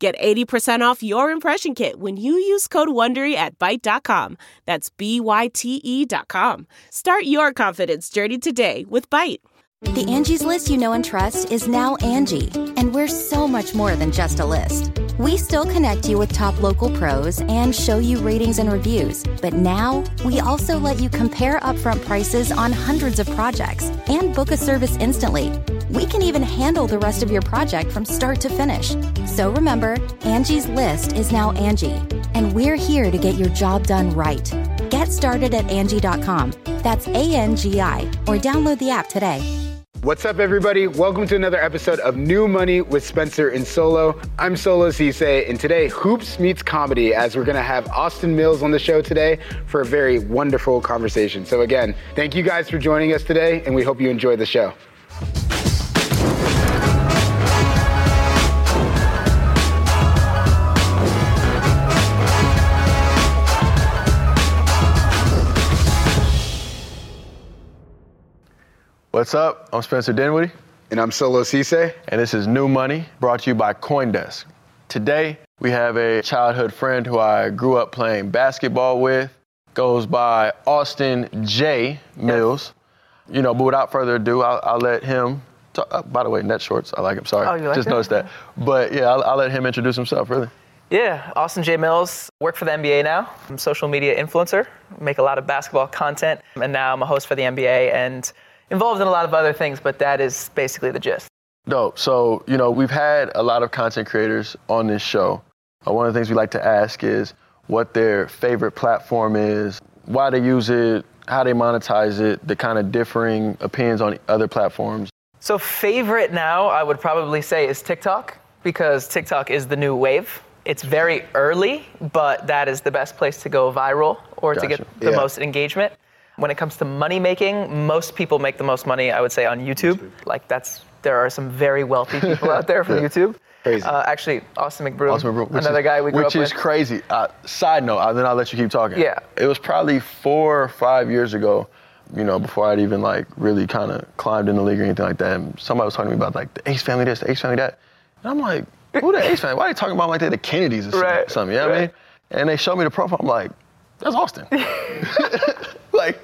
Get 80% off your impression kit when you use code WONDERY at Byte.com. That's B-Y-T-E dot com. Start your confidence journey today with Byte. The Angie's list you know and trust is now Angie, and we're so much more than just a list. We still connect you with top local pros and show you ratings and reviews, but now we also let you compare upfront prices on hundreds of projects and book a service instantly. We can even handle the rest of your project from start to finish. So remember, Angie's list is now Angie, and we're here to get your job done right. Get started at Angie.com. That's A N G I, or download the app today. What's up, everybody? Welcome to another episode of New Money with Spencer and Solo. I'm Solo Ceesay, and today hoops meets comedy as we're gonna have Austin Mills on the show today for a very wonderful conversation. So again, thank you guys for joining us today, and we hope you enjoy the show. What's up? I'm Spencer Dinwiddie, And I'm Solo Ceesay. and this is New Money brought to you by Coindesk. Today, we have a childhood friend who I grew up playing basketball with, goes by Austin J. Mills. You know, but without further ado, I'll, I'll let him. Talk, uh, by the way, net shorts, I like him. Sorry, Oh, you like just them? noticed that. But yeah, I'll, I'll let him introduce himself. Really. Yeah, Austin J. Mills. Work for the NBA now. I'm a social media influencer. Make a lot of basketball content, and now I'm a host for the NBA and involved in a lot of other things. But that is basically the gist. Dope. So, you know, we've had a lot of content creators on this show. Uh, one of the things we like to ask is what their favorite platform is, why they use it, how they monetize it, the kind of differing opinions on other platforms. So favorite now, I would probably say is TikTok because TikTok is the new wave. It's very early, but that is the best place to go viral or to get the Yeah. most engagement. When it comes to money making, most people make the most money, I would say, on YouTube. Like that's there are some very wealthy people out there from YouTube. Crazy. Uh, actually, Austin McBroom, Austin McBroom, another is- guy we grew Which up is with. crazy. Uh, side note, uh, then I'll let you keep talking. Yeah. It was probably four or five years ago, you know, before I'd even like really kind of climbed in the league or anything like that. And somebody was talking to me about like the Ace family this, the Ace family that. And I'm like, who the Ace family? Why are they talking about like they're the Kennedys or something? Right, something you know what I mean? And they showed me the profile. I'm like, that's Austin. like,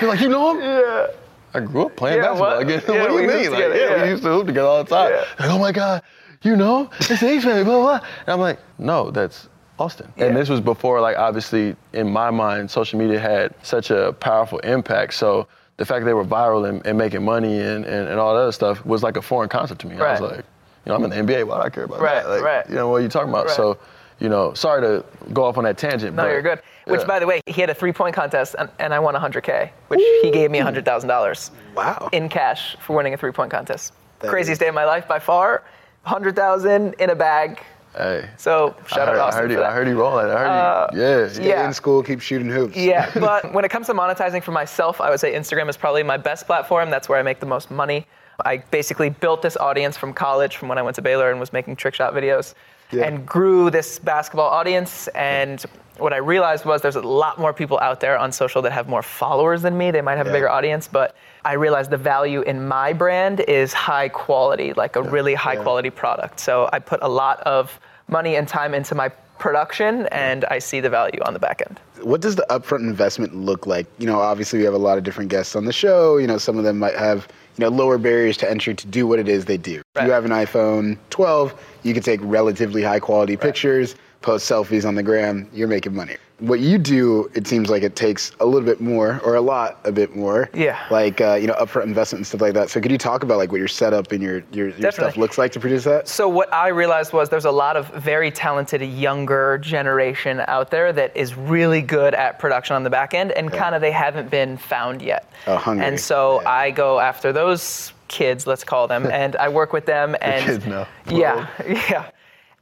you're like, you know him? Yeah. I grew up playing Yeah, basketball. what? Again. Yeah, what do you mean? Like, together, yeah, yeah. we used to hoop together all the time. Like, oh my God, you know, it's family, blah, blah, blah. And I'm like, no, that's Austin. And this was before, like, obviously, in my mind, social media had such a powerful impact. So the fact that they were viral and, and making money and, and, and all that other stuff was like a foreign concept to me. Right. I was like, you know, I'm in the NBA. Why do I care about Right, that? Like, right. You know, what are you talking about? Right. So, you know, sorry to go off on that tangent. No, but, you're good. Which, yeah. by the way, he had a three-point contest, and, and I won 100k, which he gave me $100,000 Wow. in cash for winning a three-point contest. That Craziest is- day of my life by far. 100,000 in a bag. Hey. So I shout heard, out I Austin heard, for that. I heard he rolling. I heard you. Uh, yeah. Stay yeah. in school, keep shooting hoops. Yeah, but when it comes to monetizing for myself, I would say Instagram is probably my best platform. That's where I make the most money. I basically built this audience from college, from when I went to Baylor and was making trick shot videos, Yeah. and grew this basketball audience. And what I realized was there's a lot more people out there on social that have more followers than me. They might have Yeah. a bigger audience, but I realized the value in my brand is high quality, like a really high Yeah. quality product. So I put a lot of money and time into my production, and I see the value on the back end. what does the upfront investment look like? You know, obviously we have a lot of different guests on the show. You know, some of them might have you know lower barriers to entry to do what it is they do. Right. You have an iPhone 12, you can take relatively high quality pictures, post selfies on the gram. You're making money. What you do, it seems like it takes a little bit more, or a lot, a bit more. Yeah. Like uh, you know, upfront investment and stuff like that. So could you talk about like what your setup and your your, your stuff looks like to produce that? So what I realized was there's a lot of very talented younger generation out there that is really good at production on the back end, and kind of they haven't been found yet. Oh, hungry. And so Yeah. I go after those kids, let's call them, and I work with them and kids now. yeah, yeah,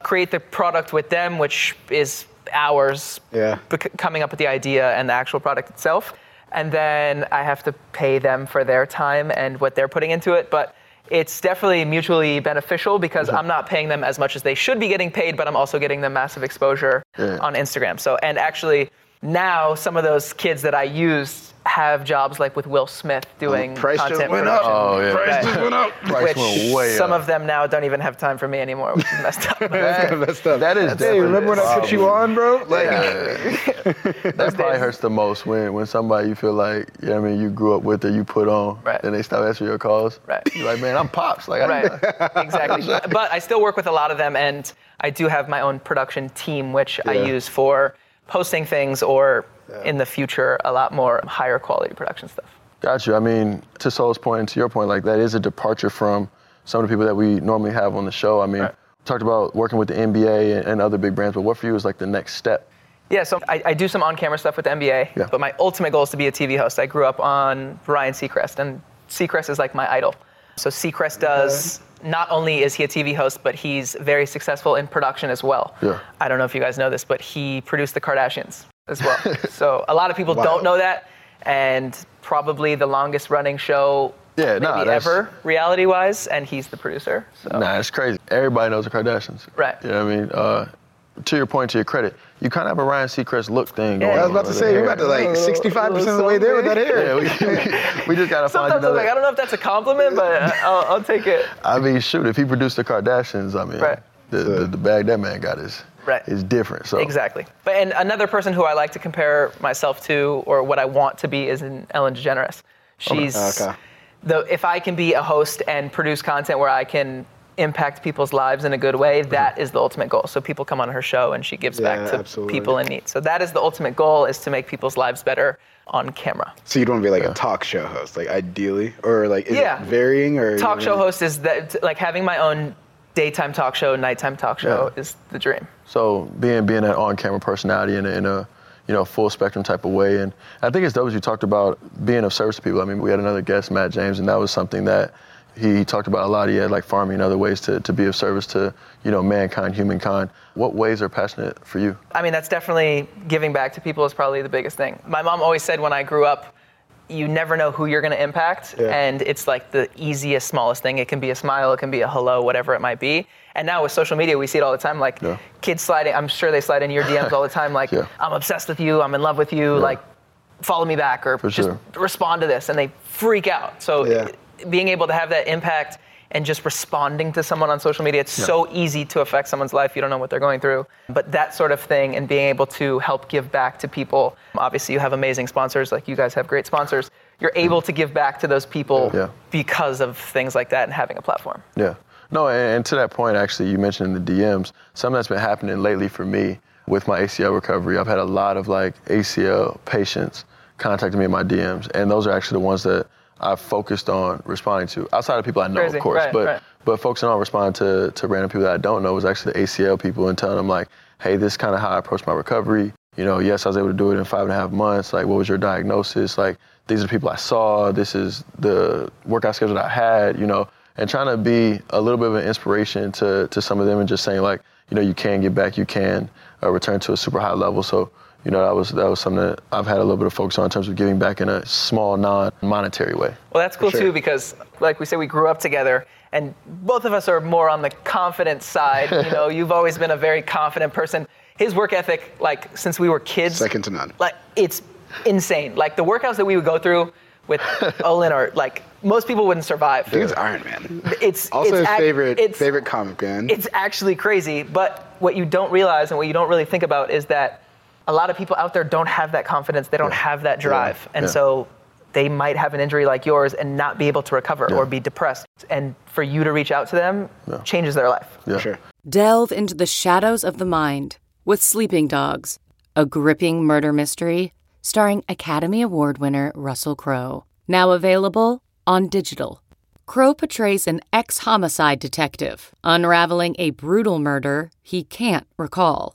create the product with them, which is hours Yeah. bec- coming up with the idea and the actual product itself. And then I have to pay them for their time and what they're putting into it. But it's definitely mutually beneficial because mm-hmm. I'm not paying them as much as they should be getting paid, but I'm also getting them massive exposure Yeah. on Instagram. So, and actually, now some of those kids that I used have jobs like with Will Smith oh, doing price just content went up. production. Oh, yeah. Price Right. just went up. Price Which went way some up. of them now don't even have time for me anymore, which is messed up. That's kind of messed up. That is Hey, remember when I put you on, bro? Like, That probably hurts the most when, when somebody you feel like, you know what I mean, you grew up with or you put on, Right. and they stop answering your calls. Right. You're like, man, I'm Pops. Like, I- right exactly but i still work with a lot of them and i do have my own production team which i use for posting things or in the future a lot more higher quality production stuff Got you. I mean, to Sol's point and to your point, like that is a departure from some of the people that we normally have on the show. I mean, Right. we talked about working with the NBA and, and other big brands, but what for you is like the next step? yeah so i, I do some on-camera stuff with the nba Yeah. but my ultimate goal is to be a tv host i grew up on ryan seacrest and seacrest is like my idol so seacrest does not only is he a tv host but he's very successful in production as well Yeah. i don't know if you guys know this but he produced the kardashians as well so a lot of people Wow. don't know that and probably the longest running show Yeah, maybe nah, ever reality wise and he's the producer so Nah, it's crazy. Everybody knows the Kardashians. Right. You know what I mean? Uh, to your point, to your credit, you kind of have a Ryan Seacrest look thing Yeah. going I was about to say, there. you're about to like 65% of the way there with that hair. Yeah, we, we, we just gotta find sometimes i'm like i don't know if that's a compliment but I'll, I'll take it I mean, shoot, if he produced the Kardashians, I mean, Right. The, the, the bag that man got is Right. is different. So Exactly. But and another person who I like to compare myself to, or what I want to be, is in Ellen DeGeneres. Oh, She's Okay. the if I can be a host and produce content where I can impact people's lives in a good way, mm-hmm. that is the ultimate goal. So people come on her show and she gives Yeah, back to absolutely. people in need. So that is the ultimate goal: is to make people's lives better on camera. So you'd want to be like a talk show host, like ideally, or like is Yeah. it varying or Talk show host is that like having my own daytime talk show, nighttime talk show Yeah. is the dream. So being being an on-camera personality in a, in a you know full spectrum type of way, and I think it's dope as you talked about being of service to people. I mean, we had another guest, Matt James, and that was something that he talked about a lot. He had like farming and other ways to, to be of service to you know mankind, humankind. What ways are passionate for you? I mean, that's definitely giving back to people is probably the biggest thing. My mom always said when I grew up, you never know who you're going to impact. Yeah. And it's like the easiest, smallest thing. It can be a smile, it can be a hello, whatever it might be. And now with social media, we see it all the time. Like Yeah. kids sliding, I'm sure they slide in your DMs all the time. Like, Yeah. I'm obsessed with you, I'm in love with you, like, follow me back or For just sure. respond to this. And they freak out. So being able to have that impact and just responding to someone on social media, it's so easy to affect someone's life. You don't know what they're going through. But that sort of thing and being able to help give back to people. Obviously, you have amazing sponsors, like you guys have great sponsors. You're able to give back to those people Yeah. because of things like that and having a platform. Yeah. No, and, and to that point, actually, you mentioned in the DMs, something that's been happening lately for me with my ACL recovery. I've had a lot of like ACL patients contacting me in my DMs, and those are actually the ones that I've focused on responding to. Outside of people I know, Crazy. of course, Right, but right. but focusing on responding to to random people that I don't know was actually the ACL people and telling them like, hey, this is kind of how I approach my recovery. You know, yes, I was able to do it in five and a half months. Like, what was your diagnosis? Like, these are the people I saw. This is the workout schedule that I had. You know, and trying to be a little bit of an inspiration to to some of them and just saying like, you know, you can get back, you can uh, return to a super high level. So. You know, that was that was something that I've had a little bit of focus on in terms of giving back in a small, non-monetary way. Well, that's cool sure. too because, like we said, we grew up together, and both of us are more on the confident side. You know, you've always been a very confident person. His work ethic, like since we were kids, Second to none. like it's insane. Like the workouts that we would go through with Olin are like most people wouldn't survive. Dude's Iron Man. It's Also it's his ac- favorite it's- favorite comic man. It's actually crazy, but what you don't realize and what you don't really think about is that a lot of people out there don't have that confidence. They don't have that drive, and Yeah. so they might have an injury like yours and not be able to recover Yeah. or be depressed. And for you to reach out to them Yeah. changes their life. Yeah. Sure. Delve into the shadows of the mind with Sleeping Dogs, a gripping murder mystery starring Academy Award winner Russell Crowe. Now available on digital. Crowe portrays an ex homicide detective unraveling a brutal murder he can't recall.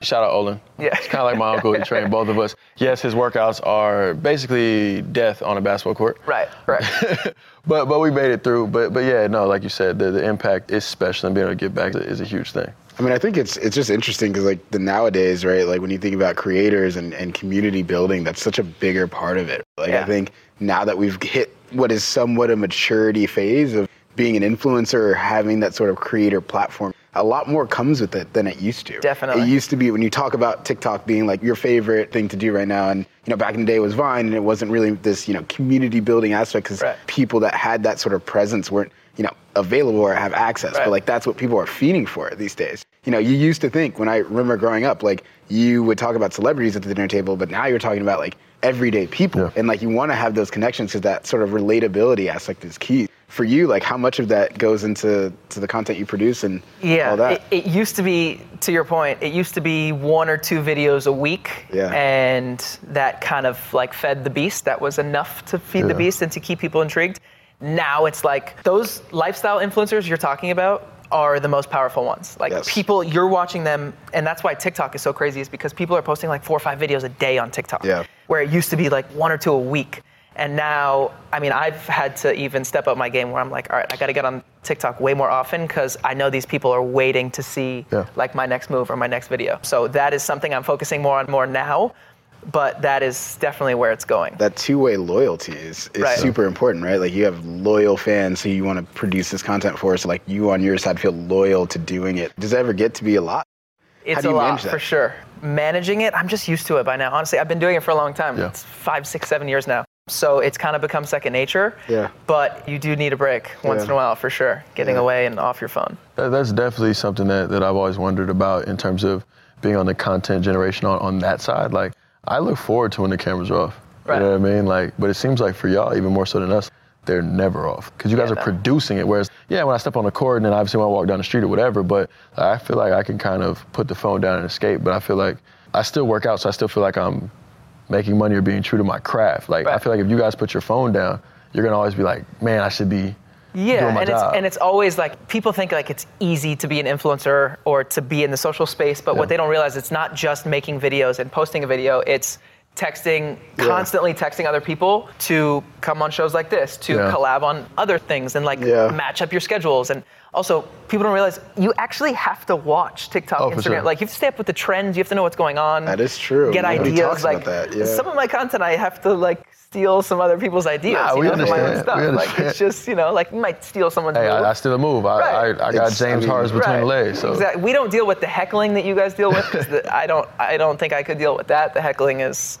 shout out Olin. Yeah. It's kind of like my uncle. He trained both of us. Yes, his workouts are basically death on a basketball court. Right, right. but but we made it through. But but yeah, no, like you said, the, the impact is special, and being able to give back is a huge thing. I mean, I think it's it's just interesting because like the nowadays, right? Like when you think about creators and, and community building, that's such a bigger part of it. Like Yeah. I think now that we've hit what is somewhat a maturity phase of being an influencer or having that sort of creator platform, a lot more comes with it than it used to. Definitely. It used to be when you talk about TikTok being like your favorite thing to do right now, and you know back in the day it was Vine, and it wasn't really this you know community building aspect because Right. people that had that sort of presence weren't you know available or have access. Right. But like that's what people are feeding for these days. You know, you used to think when I remember growing up, like you would talk about celebrities at the dinner table, but now you're talking about like everyday people, Yeah. and like you want to have those connections because that sort of relatability aspect is key. For you, like how much of that goes into to the content you produce and Yeah, all that? It, it used to be, to your point, it used to be one or two videos a week, Yeah. and that kind of like fed the beast. That was enough to feed the beast and to keep people intrigued. Now it's like those lifestyle influencers you're talking about are the most powerful ones. Like Yes. people, you're watching them, and that's why TikTok is so crazy. Is because people are posting like four or five videos a day on TikTok. Yeah. Where it used to be like one or two a week. And now, I mean, I've had to even step up my game where I'm like, all right, I got to get on TikTok way more often because I know these people are waiting to see Yeah. like my next move or my next video. So that is something I'm focusing more on more now, but that is definitely where it's going. that two-way loyalty is, is Right. super important, right? Like you have loyal fans who you want to produce this content for, so like you on your side feel loyal to doing it. Does it ever get to be a lot? It's do a you lot for sure. Managing it, I'm just used to it by now. Honestly, I've been doing it for a long time. Yeah. It's five, six, seven years now. So it's kind of become second nature. Yeah. But you do need a break once Yeah. in a while for sure. Getting Yeah. away and off your phone. That- That's definitely something that, that I've always wondered about in terms of being on the content generation on, on that side. Like, I look forward to when the cameras are off. Right. You know what I mean? Like, but it seems like for y'all, even more so than us, they're never off because you guys Yeah, are no. producing it. Whereas, yeah, when I step on the court and then obviously when I walk down the street or whatever, but I feel like I can kind of put the phone down and escape. But I feel like I still work out, so I still feel like I'm making money or being true to my craft. Like, I feel like if you guys put your phone down, you're gonna always be like, man, I should be Yeah, doing my and job. it's and it's always like people think like it's easy to be an influencer or to be in the social space, but Yeah. what they don't realize it's not just making videos and posting a video. It's texting, constantly texting other people to come on shows like this, to Yeah. collab on other things, and like Yeah. match up your schedules. And also, people don't realize you actually have to watch TikTok, Oh, Instagram. sure. Like you have to stay up with the trends. You have to know what's going on. That is true. Get Nobody ideas. talks like about that, yeah. some of my content, I have to like steal some other people's ideas. Nah, you we know, for my own understand. stuff. We Like it's just you know, like you might steal someone's. Hey, move. I, I still a move. I, Right. I, I got It's- James I mean- Harris between the legs. So Exactly. We don't deal with the heckling that you guys deal with. 'cause the- I don't. I don't think I could deal with that. The heckling is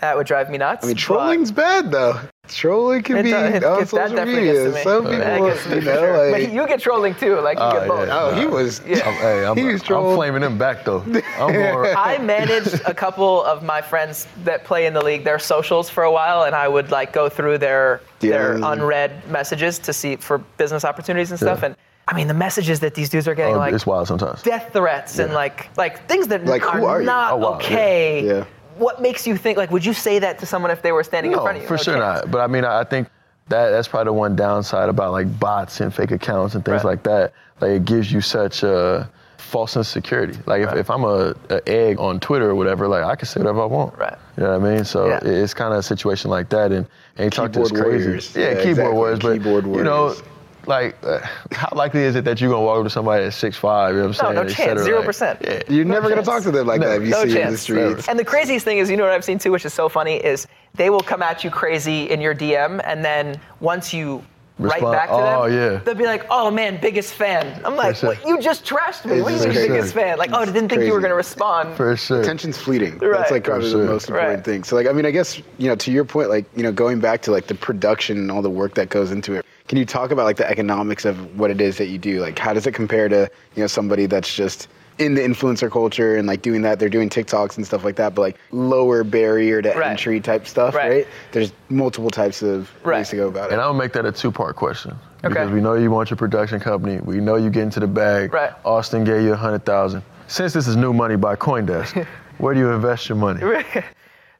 that would drive me nuts. I mean, but- trolling's bad though. Trolling can It be does- it on gets- that social definitely media. gets to me. Some That people, gets to me you know, sure. like but you get trolling too. Like you Oh, get both. yeah. oh, he was. Yeah. I'm, hey, I'm, He was I'm trolling. flaming him back though. I'm going. I managed a couple of my friends that play in the league, their socials for a while, and I would like go through their their unread messages to see for business opportunities and stuff. Yeah. And I mean, the messages that these dudes are getting, Oh, like it's wild sometimes. death threats and like like things that Like, are are not Oh, wow. okay. Yeah. What makes you think like would you say that to someone if they were standing in front of you? for No sure chance. not. But I mean, I I think that that's probably the one downside about like bots and fake accounts and things Right. like that. Like it gives you such a false insecurity. Like if, Right. if I'm a, a egg on Twitter or whatever, like I can say whatever I want. Right. You know what I mean? So Yeah. it's kind of a situation like that. And, and you talk to this Keyboard crazy. warriors. Yeah, Yeah, keyboard exactly. warriors. But Keyboard you know, warriors. Like uh, how likely is it that you're gonna walk up to somebody at six five? You know what I'm No, saying? no Et chance. cetera, Zero like, percent. Yeah. You're never gonna talk to them like No, that if you No see in the chance. streets. And the craziest thing is, you know what I've seen too, which is so funny, is they will come at you crazy in your DM, and then once you write Respond- back to them. oh, them, yeah. they'll be like, "Oh man, biggest fan." I'm like, sure. "What? You just trashed me. It's What do you just mean, crazy. biggest fan?" Like, "Oh, I didn't think you were gonna respond." For sure. Attention's fleeting. Right. That's like probably sure. the most important Right. thing. So like I mean I guess you know to your point like you know going back to like the production and all the work that goes into it. Can you talk about like the economics of what it is that you do? Like, how does it compare to you know somebody that's just in the influencer culture and like doing that? They're doing TikToks and stuff like that, but like lower barrier to Right. entry type stuff, Right. right. There's multiple types of Right. ways to go about it. And I'll make that a two-part question. Okay. Because we know you want your production company. We know you get into the bag. Right. Austin gave you a hundred thousand. Since this is new money by CoinDesk, where do you invest your money?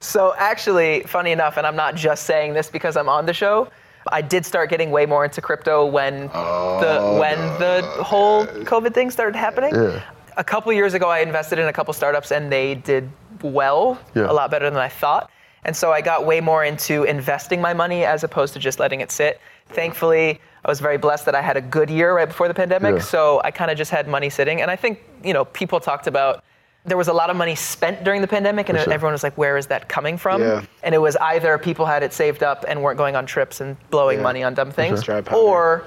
So actually, funny enough, and I'm not just saying this because I'm on the show. I did start getting way more into crypto when the oh, when the whole COVID thing started happening. Yeah. A couple years ago, I invested in a couple startups and they did well, Yeah. a lot better than I thought. And so I got way more into investing my money as opposed to just letting it sit. Thankfully, I was very blessed that I had a good year right before the pandemic. Yeah. So I kind of just had money sitting. And I think, you know, people talked about there was a lot of money spent during the pandemic, and sure. everyone was like, where is that coming from? Yeah. And it was either people had it saved up and weren't going on trips and blowing Yeah. money on dumb things, powder. or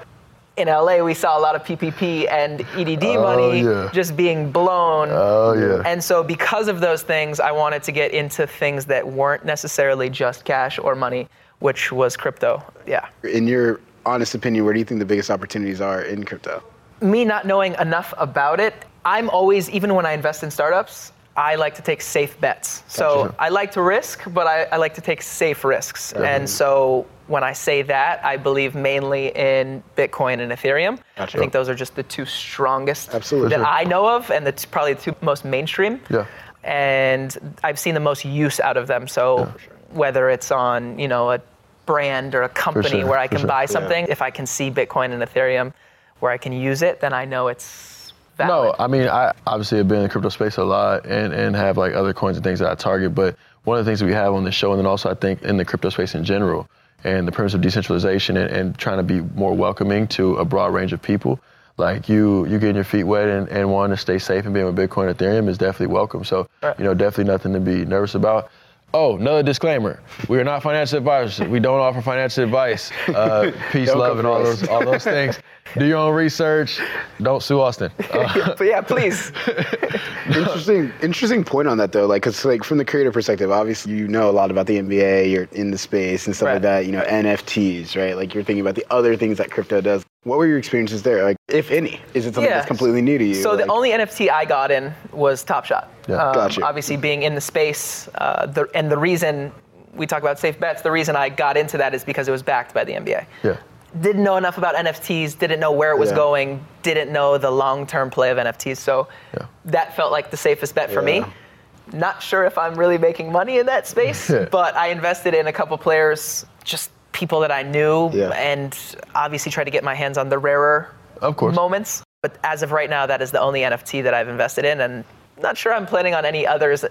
in LA, we saw a lot of PPP and EDD Oh, money yeah. just being blown. Oh yeah. And so, because of those things, I wanted to get into things that weren't necessarily just cash or money, which was crypto. Yeah. In your honest opinion, where do you think the biggest opportunities are in crypto? Me not knowing enough about it, I'm always, even when I invest in startups, I like to take safe bets. So I like to risk, but I, I like to take safe risks. And so when I say that, I believe mainly in Bitcoin and Ethereum. Gotcha. I think those are just the two strongest Absolutely. that I know of, and the t- probably the two most mainstream. Yeah. And I've seen the most use out of them. So whether it's on, you know, a brand or a company sure, where I can sure. buy Yeah. something, if I can see Bitcoin and Ethereum where I can use it, then I know it's valid. No, I mean, I obviously have been in the crypto space a lot and, and have like other coins and things that I target. But one of the things that we have on the show, and then also I think in the crypto space in general, and the premise of decentralization and, and trying to be more welcoming to a broad range of people. Like you, you getting your feet wet and, and wanting to stay safe and being with Bitcoin Ethereum is definitely welcome. So, Right. you know, definitely nothing to be nervous about. Oh, another disclaimer: we are not financial advisors. We don't offer financial advice. Uh, peace, love, and all those all those things. Do your own research. Don't sue Austin. Uh, yeah, please. interesting, interesting point on that though. Like, cause like from the creator perspective, obviously you know a lot about the NBA. You're in the space and stuff Right. like that. You know NFTs, right? Like you're thinking about the other things that crypto does. What were your experiences there? Like, if any, is it something Yeah. that's completely new to you? So the only NFT I got in was Top Shot. Yeah. Um, Gotcha. Obviously, being in the space, uh, the, and the reason we talk about safe bets, the reason I got into that is because it was backed by the NBA. yeah. Didn't know enough about NFTs, didn't know where it was Yeah. going, didn't know the long-term play of NFTs. So Yeah. that felt like the safest bet for Yeah. me. Not sure if I'm really making money in that space, but I invested in a couple players, just people that I knew, and obviously tried to get my hands on the rarer Of course. moments. But as of right now, that is the only NFT that I've invested in, and not sure I'm planning on any others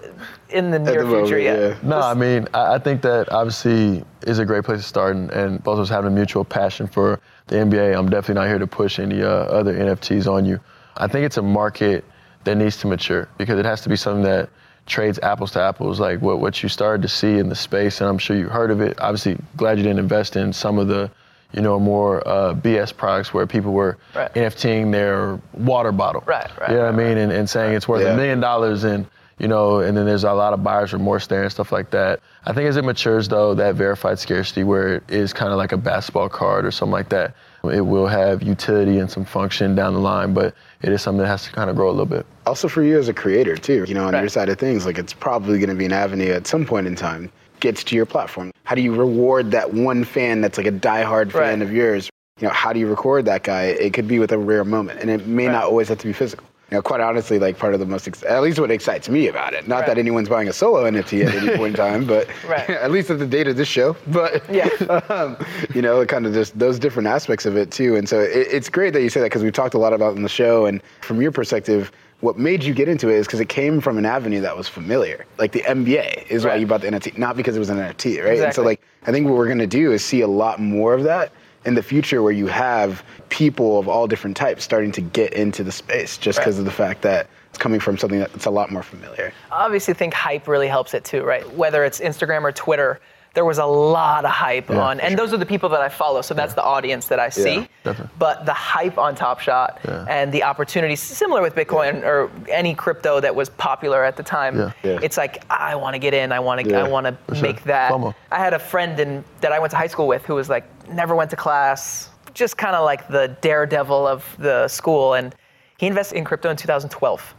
in the near the future moment, yet. yeah. No, I mean, I, I think that obviously is a great place to start, and, and both of us having a mutual passion for the NBA. I'm definitely not here to push any uh, other NFTs on you. I think it's a market that needs to mature because it has to be something that trades apples to apples, like what, what you started to see in the space, and I'm sure you heard of it. Obviously, glad you didn't invest in some of the, you know, more uh, BS products where people were Right. NFTing their water bottle. Right, right, You know what I right, mean? And, and saying it's worth a Yeah. million dollars and you know, and then there's a lot of buyer's remorse there and stuff like that. I think as it matures though, that verified scarcity where it is kind of like a basketball card or something like that, it will have utility and some function down the line, but it is something that has to kind of grow a little bit. also for you as a creator too you know on Right. your side of things like it's probably going to be an avenue at some point in time gets to your platform how do you reward that one fan that's like a diehard fan Right. of yours you know how do you record that guy it could be with a rare moment and it may Right. not always have to be physical you know, quite honestly, like part of the most, ex- at least what excites me about it. Not Right. that anyone's buying a solo NFT at any point in time, but at least at the date of this show. But Yeah. um, you know, kind of just those different aspects of it too. And so it, it's great that you say that because we've talked a lot about it in the show. And from your perspective, what made you get into it is because it came from an avenue that was familiar. Like the NBA is why you bought the NFT, not because it was an NFT, right? And so like I think what we're gonna do is see a lot more of that in the future where you have people of all different types starting to get into the space just Right. because of the fact that it's coming from something that's a lot more familiar. I obviously think hype really helps it too, right? Whether it's Instagram or Twitter, there was a lot of hype Yeah, on, for and those are the people that I follow, so that's the audience that I see. definitely. But the hype on Top Shot Yeah. and the opportunities, similar with Bitcoin or any crypto that was popular at the time, Yeah. Yeah. it's like I want to get in, I want to, Yeah, I want to sure. make that. FOMO. I had a friend in that I went to high school with who was like never went to class, just kind of like the daredevil of the school. And he invested in crypto in 2012.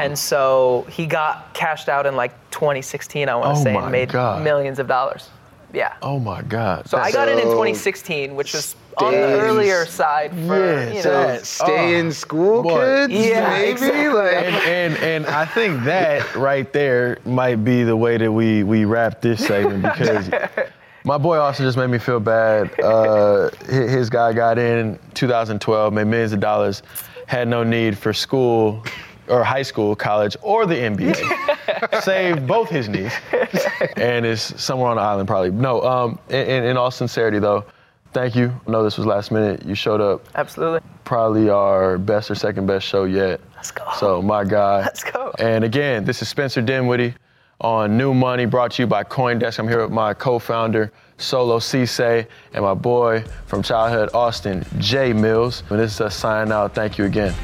And so he got cashed out in like 2016, I want to Oh say, my and made God. millions of dollars. Yeah. Oh my God. So I got in in 2016, which was on the earlier side for, Yeah, you so know. it's- Stay Oh, in school, boy. kids. Yeah, maybe. exactly. Like, and, and and I think that right there might be the way that we we wrap this segment because my boy Austin just made me feel bad. Uh, his guy got in 2012, made millions of dollars, had no need for school or high school, college, or the NBA. Saved both his knees, and is somewhere on the island probably. No, um, in, in all sincerity though. Thank you. I know this was last minute. You showed up Absolutely. probably our best or second best show yet. Let's go. So my guy. Let's go. And again, this is Spencer Dinwiddie on New Money, brought to you by CoinDesk. I'm here with my co-founder Solo Ceesay and my boy from childhood, Austin J Mills. And this is us signing out. Thank you again.